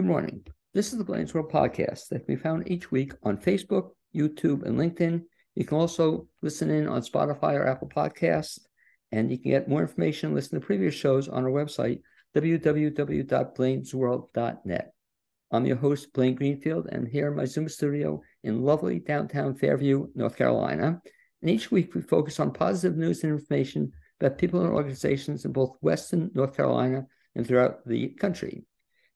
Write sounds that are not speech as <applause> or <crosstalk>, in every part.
Good morning. This is the Blaine's World podcast that can be found each week on Facebook, YouTube, and LinkedIn. You can also listen in on Spotify or Apple Podcasts, and you can get more information and listen to previous shows on our website, www.blainesworld.net. I'm your host, Blaine Greenfield, and here in my Zoom studio in lovely downtown Fairview, North Carolina. And each week we focus on positive news and information about people and organizations in both Western North Carolina and throughout the country.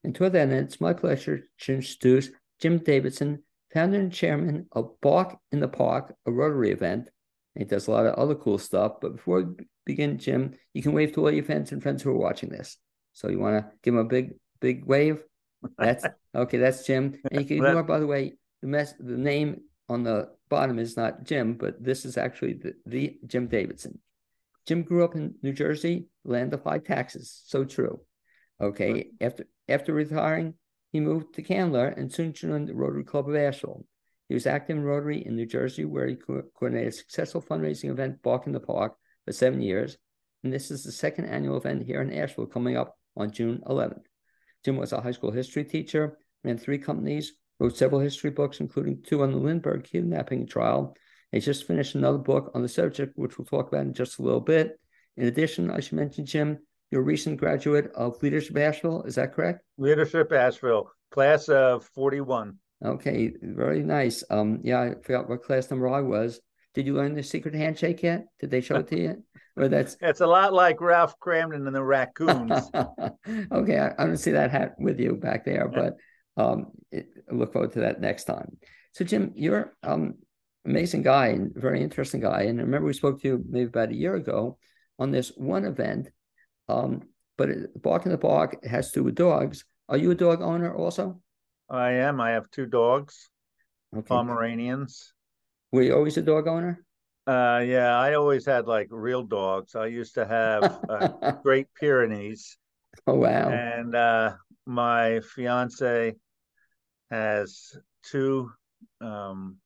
And to that end, it's my pleasure to introduce Jim Davidson, founder and chairman of Bark in the Park, a Rotary event. He does a lot of other cool stuff. But before we begin, Jim, you can wave to all your fans and friends who are watching this. So you want to give him a big, big wave? That's <laughs> okay. That's Jim. And you can ignore, by the way, the mess. The name on the bottom is not Jim, but this is actually the, the Jim Davidson. Jim grew up in New Jersey, land of high taxes. So true. Okay. Right. After after retiring, he moved to Candler and soon joined the Rotary Club of Asheville. He was active in Rotary in New Jersey, where he co- coordinated a successful fundraising event, Bark in the Park, for seven years. And this is the second annual event here in Asheville coming up on June 11th. Jim was a high school history teacher, ran three companies, wrote several history books, including two on the Lindbergh kidnapping trial. He just finished another book on the subject, which we'll talk about in just a little bit. In addition, I should mention, Jim, you're a recent graduate of Leadership Asheville. Is that correct? Leadership Asheville, class of 41. Okay, very nice. Um, yeah, I forgot what class number I was. Did you learn the secret handshake yet? Did they show it to you? Or that's <laughs> it's a lot like Ralph Kramden and the raccoons. <laughs> okay, I, I, don't see that hat with you back there, but um, it, look forward to that next time. So, Jim, you're um amazing guy and very interesting guy. And I remember we spoke to you maybe about a year ago on this one event um, but Bark in the Park has to do with dogs. Are you a dog owner also? I am. I have two dogs, okay. Pomeranians. Were you always a dog owner? Uh, yeah, I always had like real dogs. I used to have uh, <laughs> Great Pyrenees. Oh wow! And uh, my fiance has two um,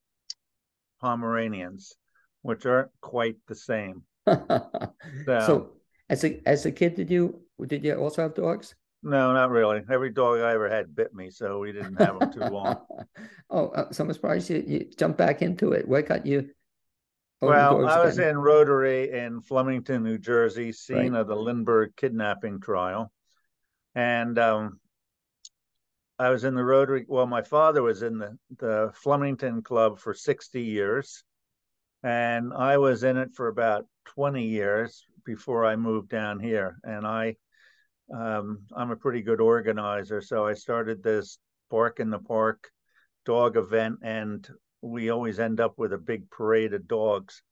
Pomeranians, which aren't quite the same. <laughs> so, so as a as a kid, did you did you also have dogs? No, not really. Every dog I ever had bit me, so we didn't have them too long. <laughs> oh, uh, so I'm surprised you, you jumped back into it. What got you? Well, I was again? in Rotary in Flemington, New Jersey, scene right. of the Lindbergh kidnapping trial, and um, I was in the Rotary. Well, my father was in the the Flemington Club for 60 years, and I was in it for about 20 years before I moved down here. And I, um, I'm a pretty good organizer, so I started this Bark in the Park dog event, and we always end up with a big parade of dogs.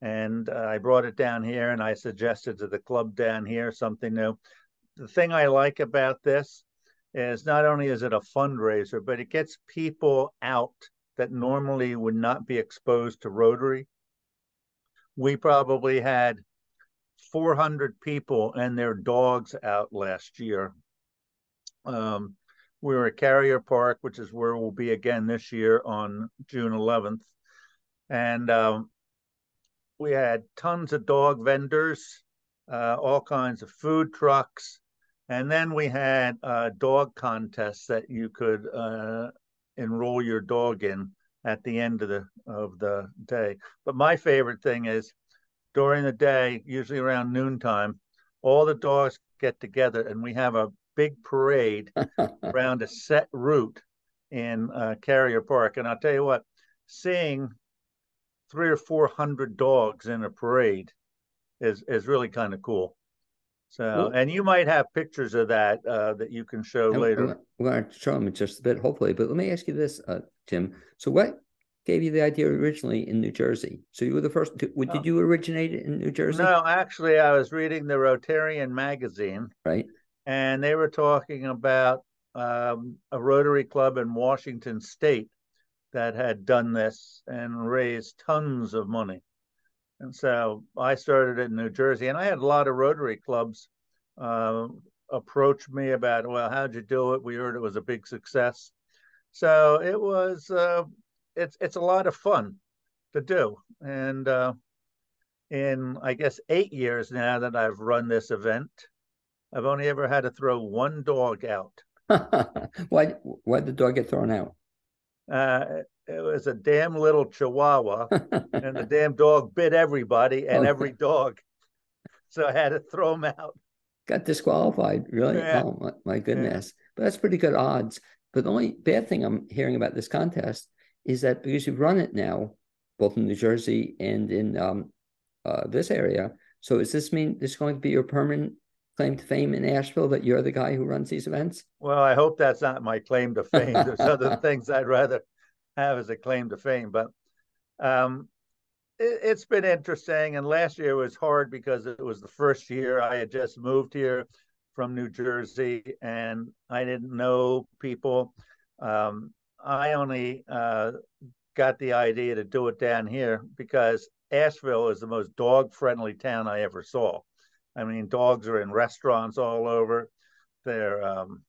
And uh, I brought it down here, and I suggested to the club down here something new. The thing I like about this is not only is it a fundraiser, but it gets people out that normally would not be exposed to Rotary. We probably had 400 people and their dogs out last year. Um, we were at Carrier Park, which is where we'll be again this year on June 11th. And um, we had tons of dog vendors, uh, all kinds of food trucks. And then we had uh, dog contests that you could uh, enroll your dog in at the end of the of the day. But my favorite thing is during the day, usually around noontime, all the dogs get together and we have a big parade <laughs> around a set route in uh, Carrier Park. And I'll tell you what, seeing three or four hundred dogs in a parade is is really kind of cool. So, well, and you might have pictures of that uh, that you can show later. We're going to show them in just a bit, hopefully. But let me ask you this, uh, Tim. So, what gave you the idea originally in New Jersey? So you were the first. To, did oh. you originate it in New Jersey? No, actually, I was reading the Rotarian magazine, right? And they were talking about um, a Rotary Club in Washington State that had done this and raised tons of money. And so I started it in New Jersey, and I had a lot of Rotary clubs uh, approach me about, well, how'd you do it? We heard it was a big success. So it was uh, it's it's a lot of fun to do. And uh, in I guess eight years now that I've run this event, I've only ever had to throw one dog out. why why did the dog get thrown out? Uh, it was a damn little chihuahua, <laughs> and the damn dog bit everybody and okay. every dog. So I had to throw him out. Got disqualified, really? Yeah. Oh my, my goodness! Yeah. But that's pretty good odds. But the only bad thing I'm hearing about this contest is that because you've run it now, both in New Jersey and in um, uh, this area. So does this mean this is going to be your permanent claim to fame in Asheville that you're the guy who runs these events? Well, I hope that's not my claim to fame. <laughs> There's other things I'd rather have as a claim to fame, but um, it, has been interesting. And last year was hard because it was the first year I had just moved here from New Jersey and I didn't know people. Um, I only uh, got the idea to do it down here because Asheville is the most dog friendly town I ever saw. I mean, dogs are in restaurants all over. They're um,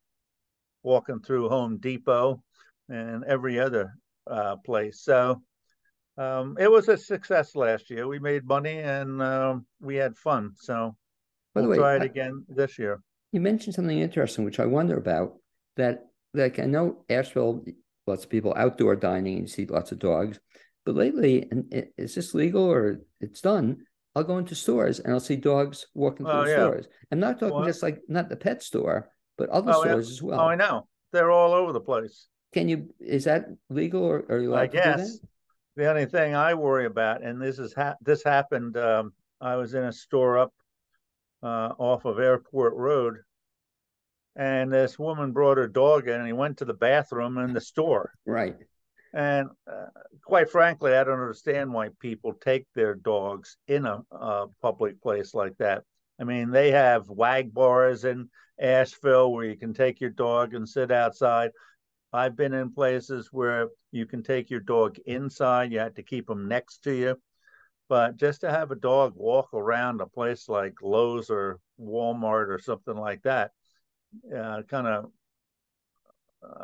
walking through Home Depot and every other uh, place. So um, it was a success last year. We made money and um, we had fun. So By we'll way, try it I, again this year. You mentioned something interesting, which I wonder about. That, like, I know Asheville, lots of people outdoor dining, and you see lots of dogs. But lately, and is this legal or it's done? I'll go into stores and I'll see dogs walking through oh, yeah. stores. I'm not talking what? just like not the pet store, but other oh, stores yeah. as well. Oh, I know. They're all over the place. Can you? Is that legal or are you allowed I guess. The only thing I worry about, and this is ha- this happened. Um, I was in a store up uh, off of Airport Road, and this woman brought her dog in, and he went to the bathroom in the store. Right. And uh, quite frankly, I don't understand why people take their dogs in a, a, public place like that. I mean, they have wag bars in Asheville where you can take your dog and sit outside. I've been in places where you can take your dog inside, you have to keep them next to you. But just to have a dog walk around a place like Lowe's or Walmart or something like that, uh, kind of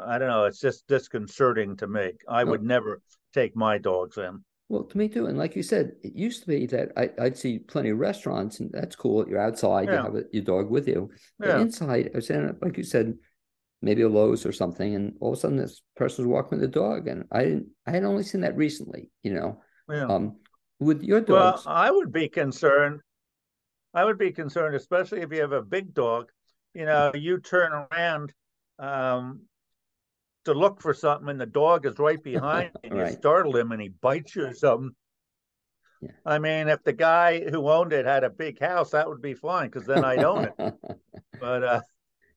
I don't know. It's just disconcerting to me. I would never take my dogs in. Well, to me too. And like you said, it used to be that I, would see plenty of restaurants, and that's cool. You're outside, yeah. you have a, your dog with you. But yeah. inside, I was saying, like you said, maybe a Lowe's or something, and all of a sudden this person was walking with a dog, and I didn't. I had only seen that recently. You know, yeah. um, with your dogs. Well, I would be concerned. I would be concerned, especially if you have a big dog. You know, you turn around um, to look for something and the dog is right behind and <laughs> right. you startle him and he bites you or something. Yeah. I mean, if the guy who owned it had a big house, that would be fine because then I'd own it. <laughs> But uh,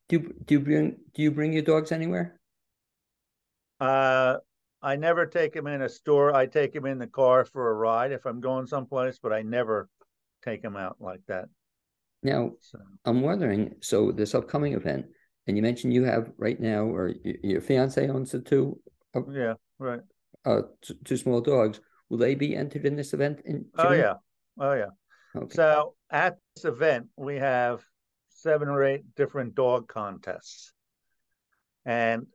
do do you bring do you bring your dogs anywhere? Uh, I never take them in a store. I take them in the car for a ride if I'm going someplace, but I never take them out like that. Now, so. I'm wondering. So this upcoming event, and you mentioned you have right now, or your fiance owns the two. Uh, yeah, right. Uh, t- two small dogs. Will they be entered in this event? In oh yeah, oh yeah. Okay. So at this event, we have seven or eight different dog contests, and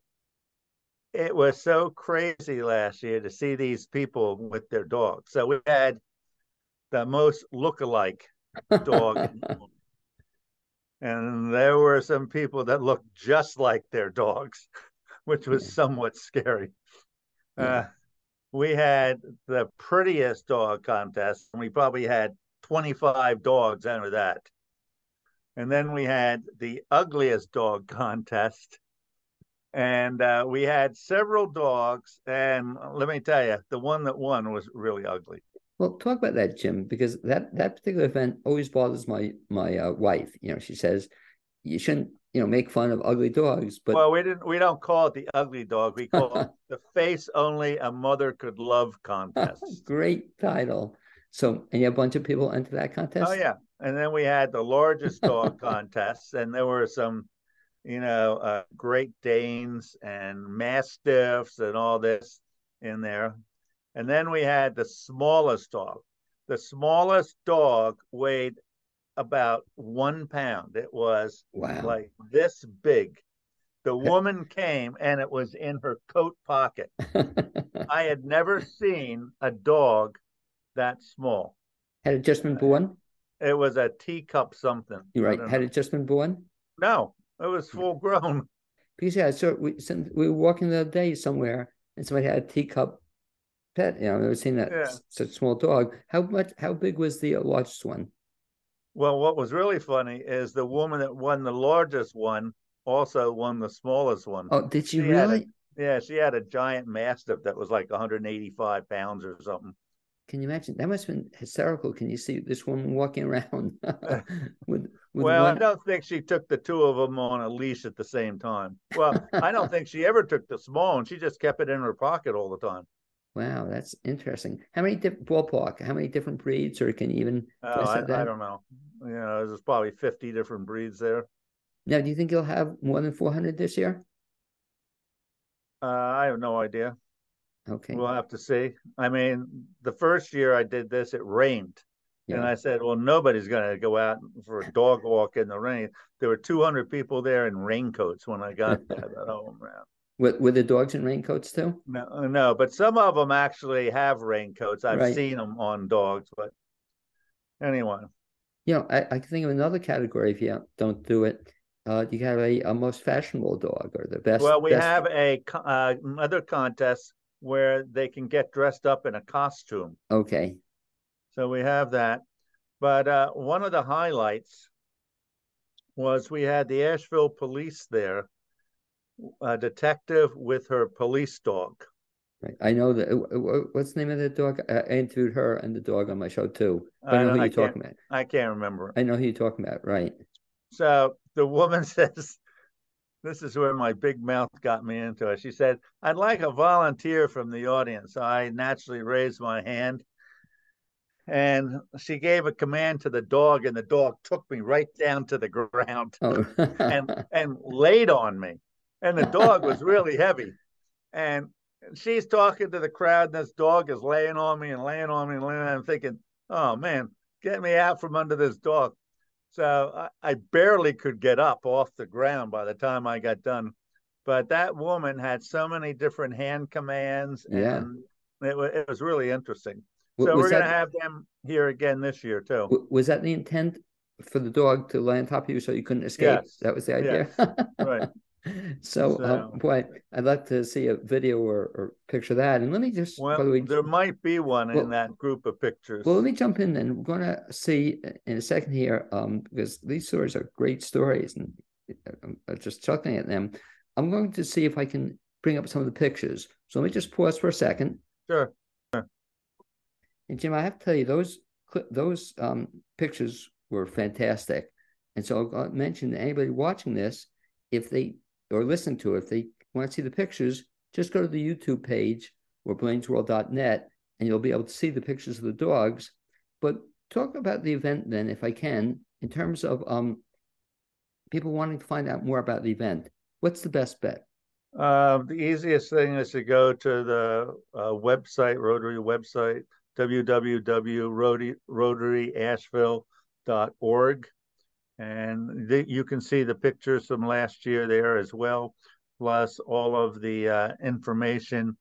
it was so crazy last year to see these people with their dogs. So we had the most look-alike <laughs> dog and there were some people that looked just like their dogs, <laughs> which was somewhat scary. Uh, we had the prettiest dog contest, and we probably had 25 dogs under that. And then we had the ugliest dog contest, and uh, we had several dogs. And let me tell you, the one that won was really ugly. Well, talk about that, Jim, because that that particular event always bothers my my uh, wife. You know, she says you shouldn't you know make fun of ugly dogs, but well, we didn't we don't call it the ugly dog. We call it <laughs> the face only a mother could love contest. <laughs> Great title. So, and you have a bunch of people enter that contest. Oh yeah, and then we had the largest dog <laughs> contests, and there were some, you know, uh, Great Danes and Mastiffs and all this in there. And then we had the smallest dog. The smallest dog weighed about one pound. It was wow. like this big. The <laughs> woman came and it was in her coat pocket. <laughs> I had never seen a dog that small. Had it just been uh, born? It was a teacup something. You're right. Had know. it just been born? No, it was full grown. Because yeah, so we we were walking the other day somewhere, and somebody had a teacup pet. You know, I've never seen that yeah. such small dog. How much? How big was the largest one? Well, what was really funny is the woman that won the largest one also won the smallest one. Oh, did she, she really? A, yeah, she had a giant mastiff that was like 185 pounds or something. Can you imagine? That must have been hysterical. Can you see this woman walking around <laughs> <laughs> with, with Well, one... I don't think she took the two of them on a leash at the same time. Well, I don't <laughs> think she ever took the small one. She just kept it in her pocket all the time. Wow, that's interesting. How many different ballpark? How many different breeds, or can you even? Oh, I, I, don't know. You know, there's probably 50 different breeds there. Now, do you think you'll have more than 400 this year? Uh, I have no idea. Okay. We'll have to see. I mean, the first year I did this, it rained. Yeah. And I said, well, nobody's going to go out for a dog walk in the rain. There were 200 people there in raincoats when I got <laughs> there. oh, man. With, with the dogs in raincoats too? No, no, but some of them actually have raincoats. I've right. seen them on dogs, but anyway. You know, I, I can think of another category if you don't do it. Uh, you have a, a most fashionable dog or the best. Well, we best... have a uh, other contest where they can get dressed up in a costume. Okay. So we have that. But uh, one of the highlights was we had the Asheville police there, a detective with her police dog. Right. I know that. What's the name of the dog? Uh, I interviewed her and the dog on my show too. But I know who you're talking about. I can't remember. I know who you're talking about. Right. So the woman <laughs> says, this is where my big mouth got me into it. She said, I'd like a volunteer from the audience. So I naturally raised my hand. And she gave a command to the dog, and the dog took me right down to the ground oh. <laughs> and <laughs> and laid on me. And the dog was really heavy. And she's talking to the crowd, and this dog is laying on me and laying on me and laying on me. I'm thinking, oh man, get me out from under this dog. So I, I barely could get up off the ground by the time I got done. But that woman had so many different hand commands, yeah. and it, it was really interesting. So was we're going to have them here again this year too. Was that the intent for the dog to lay on top of you so you couldn't escape? Yes. That was the idea. Yes. <laughs> right. So, so um, boy, I'd like to see a video or, or picture that. And let me just. Well, we, there might be one well, in that group of pictures. Well, let me jump in and we're going to see in a second here, um, because these stories are great stories and I'm just chuckling at them. I'm going to see if I can bring up some of the pictures. So let me just pause for a second. Sure. sure. And Jim, I have to tell you, those those um, pictures were fantastic. And so I'll mention to anybody watching this, if they or listen to it. If they want to see the pictures, just go to the YouTube page or blainesworld.net and you'll be able to see the pictures of the dogs. But talk about the event then, if I can, in terms of um, people wanting to find out more about the event. What's the best bet? Uh, the easiest thing is to go to the uh, website, Rotary website, www.rotaryasheville.org and you can see the pictures from last year there as well, plus all of the uh, information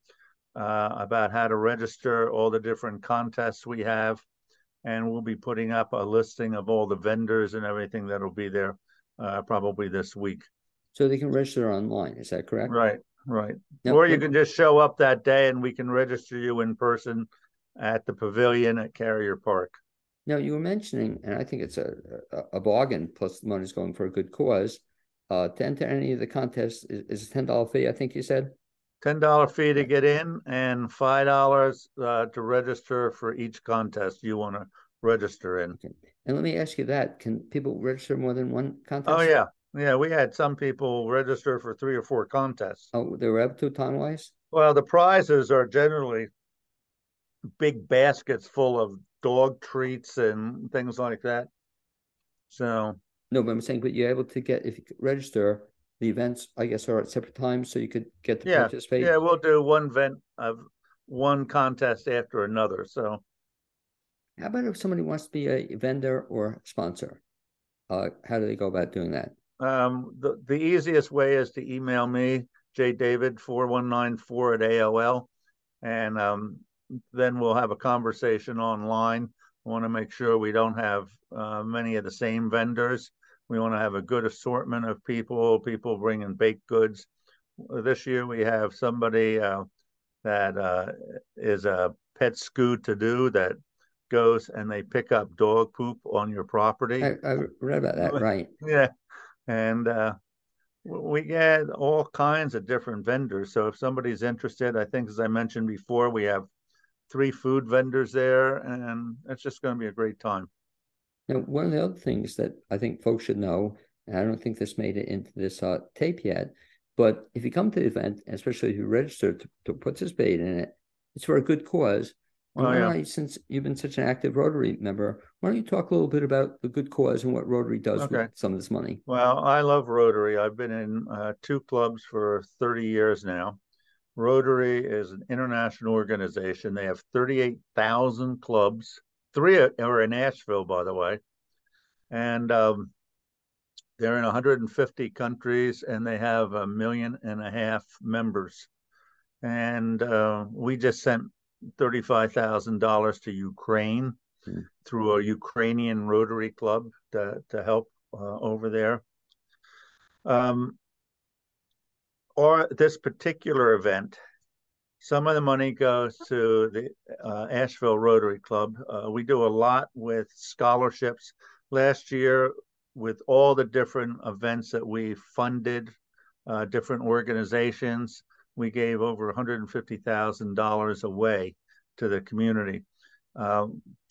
uh, about how to register, all the different contests we have, and we'll be putting up a listing of all the vendors and everything that'll be there uh, probably this week. So they can register online, is that correct? Right, right. Or you can just show up that day and we can register you in person at the pavilion at Carrier Park. Now you were mentioning, and I think it's a a, a bargain. Plus, the money's going for a good cause. Uh, to enter any of the contests is, is a ten dollar fee. I think you said. Ten dollar fee to get in, and five dollars uh, to register for each contest you want to register in. Okay. And let me ask you that: Can people register more than one contest? Oh yeah, yeah. We had some people register for three or four contests. Oh, they were up to time wise. Well, the prizes are generally big baskets full of dog treats and things like that. So no, but I'm saying, but you're able to get if you register the events. I guess are at separate times, so you could get to yeah, participate. Yeah, we'll do one event of one contest after another. So, how about if somebody wants to be a vendor or sponsor? Uh, how do they go about doing that? Um, the the easiest way is to email me, jdavid four one nine four at AOL, and um, then we'll have a conversation online. I want to make sure we don't have uh, many of the same vendors. We want to have a good assortment of people, people bringing baked goods. This year we have somebody uh, that uh, is a pet scoot to do that goes and they pick up dog poop on your property. I, I read about that, right? <laughs> Yeah, and uh, we get all kinds of different vendors. So if somebody's interested, I think as I mentioned before, we have three food vendors there, and it's just going to be a great time. Now, one of the other things that I think folks should know, and I don't think this made it into this uh, tape yet, but if you come to the event, especially if you register to, to participate in it, it's for a good cause. Oh, yeah. I, since you've been such an active Rotary member, why don't you talk a little bit about the good cause and what Rotary does okay. with some of this money? Well, I love Rotary. I've been in uh, two clubs for 30 years now. Rotary is an international organization. They have 38,000 clubs. Three are in Asheville, by the way. And um, they're in 150 countries and they have a million and a half members. And uh, we just sent $35,000 to Ukraine mm. through a Ukrainian Rotary Club to, to help uh, over there. Um, or this particular event, some of the money goes to the uh, Asheville Rotary Club. Uh, we do a lot with scholarships. Last year, with all the different events that we funded, uh, different organizations, we gave over $150,000 away to the community. Uh,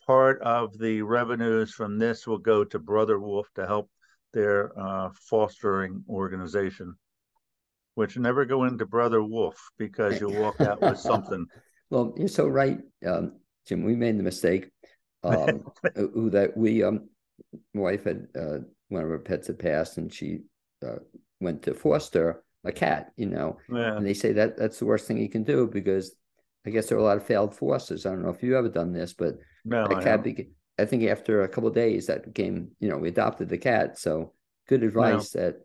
part of the revenues from this will go to Brother Wolf to help their uh, fostering organization, which never go into Brother Wolf because you'll walk out with something. <laughs> Well, you're so right, um, Jim. We made the mistake um, <laughs> that we, um, my wife had uh, one of her pets had passed, and she uh, went to foster a cat, you know. Yeah. And they say that that's the worst thing you can do because I guess there are a lot of failed fosters. I don't know if you ever done this, but no, that cat beca- I think after a couple days that became, you know, we adopted the cat. So good advice no. that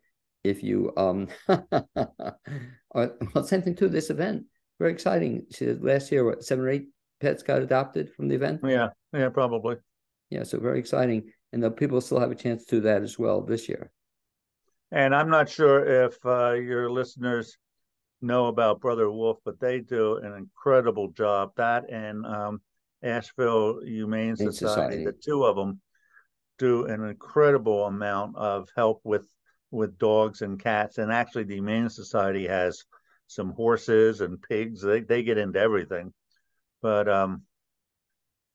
if you um <laughs> well same thing to this event. Very exciting. She said last year what seven or eight pets got adopted from the event. Yeah, yeah, probably. Yeah, so very exciting. And the people still have a chance to do that as well this year. And I'm not sure if uh, your listeners know about Brother Wolf, but they do an incredible job. That and um, Asheville Humane Society, Society, the two of them do an incredible amount of help with with dogs and cats. And actually, the Humane Society has some horses and pigs. They they get into everything. But um,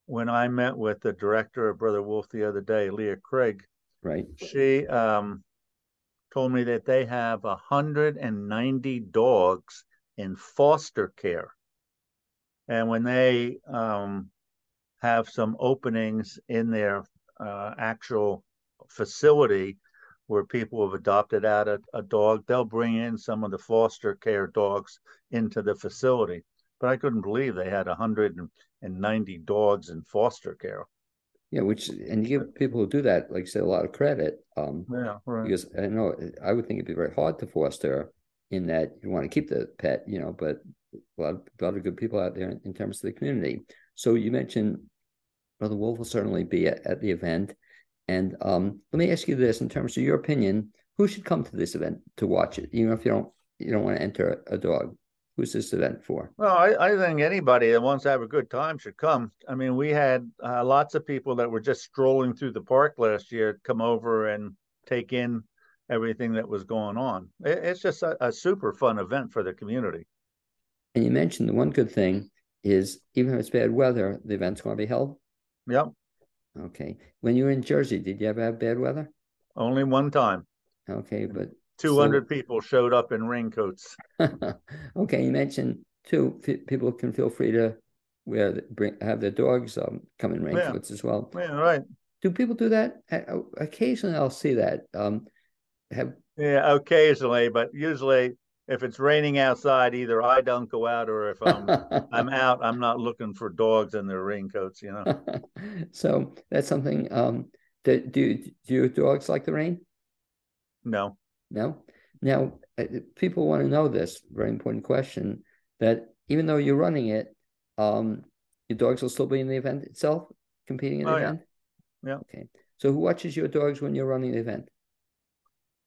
when I met with the director of Brother Wolf the other day, Leah Craig, right, she um, told me that they have 190 dogs in foster care. And when they um, have some openings in their uh, actual facility where people have adopted out a, a dog, they'll bring in some of the foster care dogs into the facility. But I couldn't believe they had 190 dogs in foster care. Yeah, which and you give people who do that, like say, a lot of credit. Um, yeah, right. Because I know I would think it'd be very hard to foster in that you want to keep the pet, you know, but a lot, of, a lot of good people out there in, in terms of the community. So you mentioned Brother Wolf will certainly be at, at the event. And um, let me ask you this: in terms of your opinion, who should come to this event to watch it? Even if you don't, you don't want to enter a, dog who's this event for? Well, I, I, think anybody that wants to have a good time should come. I mean, we had uh, lots of people that were just strolling through the park last year come over and take in everything that was going on. It, it's just a, a, super fun event for the community. And you mentioned the one good thing is even if it's bad weather, the event's going to be held. Yep. Okay. When you were in Jersey, did you ever have bad weather? Only one time. Okay, but 200 so, people showed up in raincoats. <laughs> okay, you mentioned too, people can feel free to wear bring have their dogs um, come in raincoats yeah. as well. Yeah, right. Do people do that? Occasionally, I'll see that. Um, have yeah, occasionally, but usually, if it's raining outside, either I don't go out, or if I'm I'm <laughs> out, I'm not looking for dogs in their raincoats. You know. <laughs> so that's something. Um, that do do your dogs like the rain? No. No. Now, uh, people want to know this very important question that even though you're running it, um, your dogs will still be in the event itself, competing in the oh, event. Yeah. Okay. So who watches your dogs when you're running the event?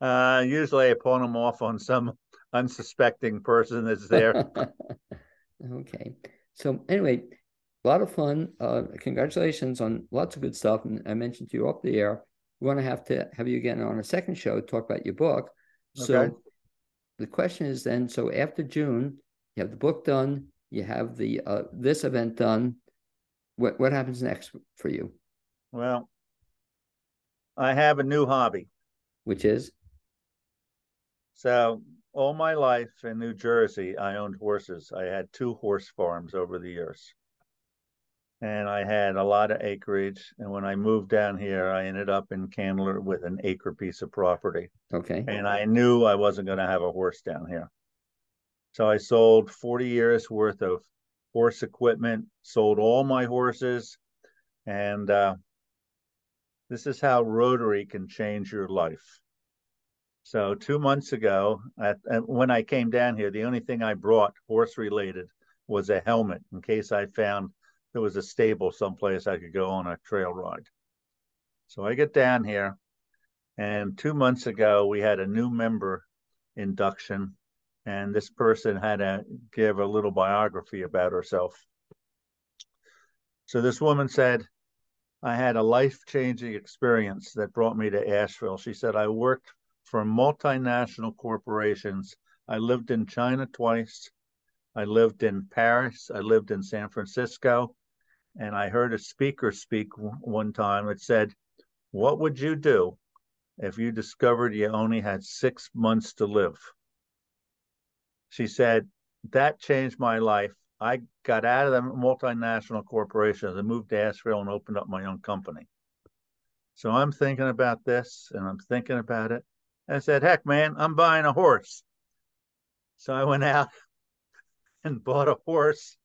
Uh, usually I pawn them off on some unsuspecting person that's <laughs> there. okay. So anyway, a lot of fun. Uh, congratulations on lots of good stuff. And I mentioned to you off the air, we want to have to have you again on a second show to talk about your book. So okay. the question is then, so after June, you have the book done, you have the uh, this event done. What what happens next for you? Well, I have a new hobby, which is so all my life in New Jersey, I owned horses. I had two horse farms over the years and I had a lot of acreage. And when I moved down here, I ended up in Candler with an acre piece of property. Okay. And I knew I wasn't going to have a horse down here. So I sold 40 years worth of horse equipment, sold all my horses. And uh, this is how Rotary can change your life. So two months ago, at, when I came down here, the only thing I brought horse related was a helmet in case I found there was a stable someplace I could go on a trail ride. So I get down here, and two months ago we had a new member induction, and this person had to give a little biography about herself. So this woman said, I had a life changing experience that brought me to Asheville. She said, I worked for multinational corporations. I lived in China twice. I lived in Paris. I lived in San Francisco and I heard a speaker speak one time. It said, What would you do if you discovered you only had six months to live? She said, That changed my life. I got out of the multinational corporations and moved to Asheville and opened up my own company. So I'm thinking about this and I'm thinking about it. I said, Heck, man, I'm buying a horse. So I went out <laughs> and bought a horse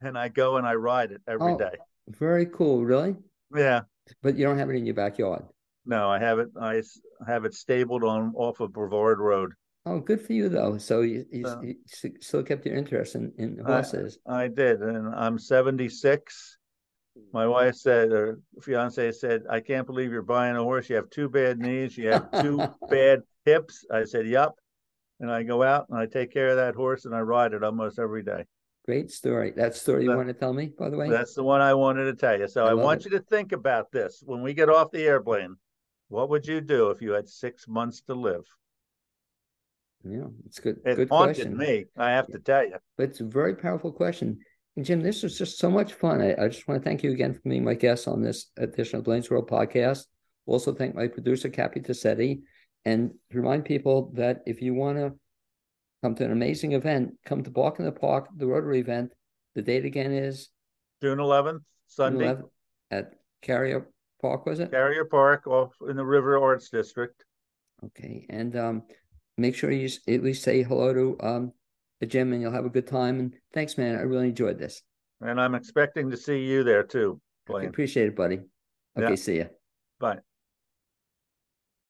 and I go and I ride it every oh, day. Very cool. Really? Yeah. But you don't have it in your backyard. No, I have it. I have it stabled on off of Brevard Road. Oh, good for you though. So you, you, uh, you still kept your interest in, in horses. I, I, did, and I'm 76. My wife said, or fiance said, "I can't believe you're buying a horse. You have two bad knees. You have two <laughs> bad hips." I said, "Yup." And I go out and I take care of that horse and I ride it almost every day. Great story. That story you want to tell me, by the way? That's the one I wanted to tell you. So I, I want it. you to think about this when we get off the airplane. What would you do if you had six months to live? Yeah, it's good. It good haunted question. me. I have to tell you. But it's a very powerful question. Jim, this was just so much fun. I, I just want to thank you again for being my guest on this edition of Blaine's World podcast. Also, thank my producer, Cappy Tassetti, and remind people that if you want to come to an amazing event. Come to Bark in the Park, the Rotary event. The date again is June 11th, Sunday. June 11th at Carrier Park, was it? Carrier Park off in the River Arts District. Okay. And um, make sure you at least say hello to um, the Jim and you'll have a good time. And thanks, man. I really enjoyed this. And I'm expecting to see you there too. Okay, appreciate it, buddy. Okay, yeah. see you. Bye.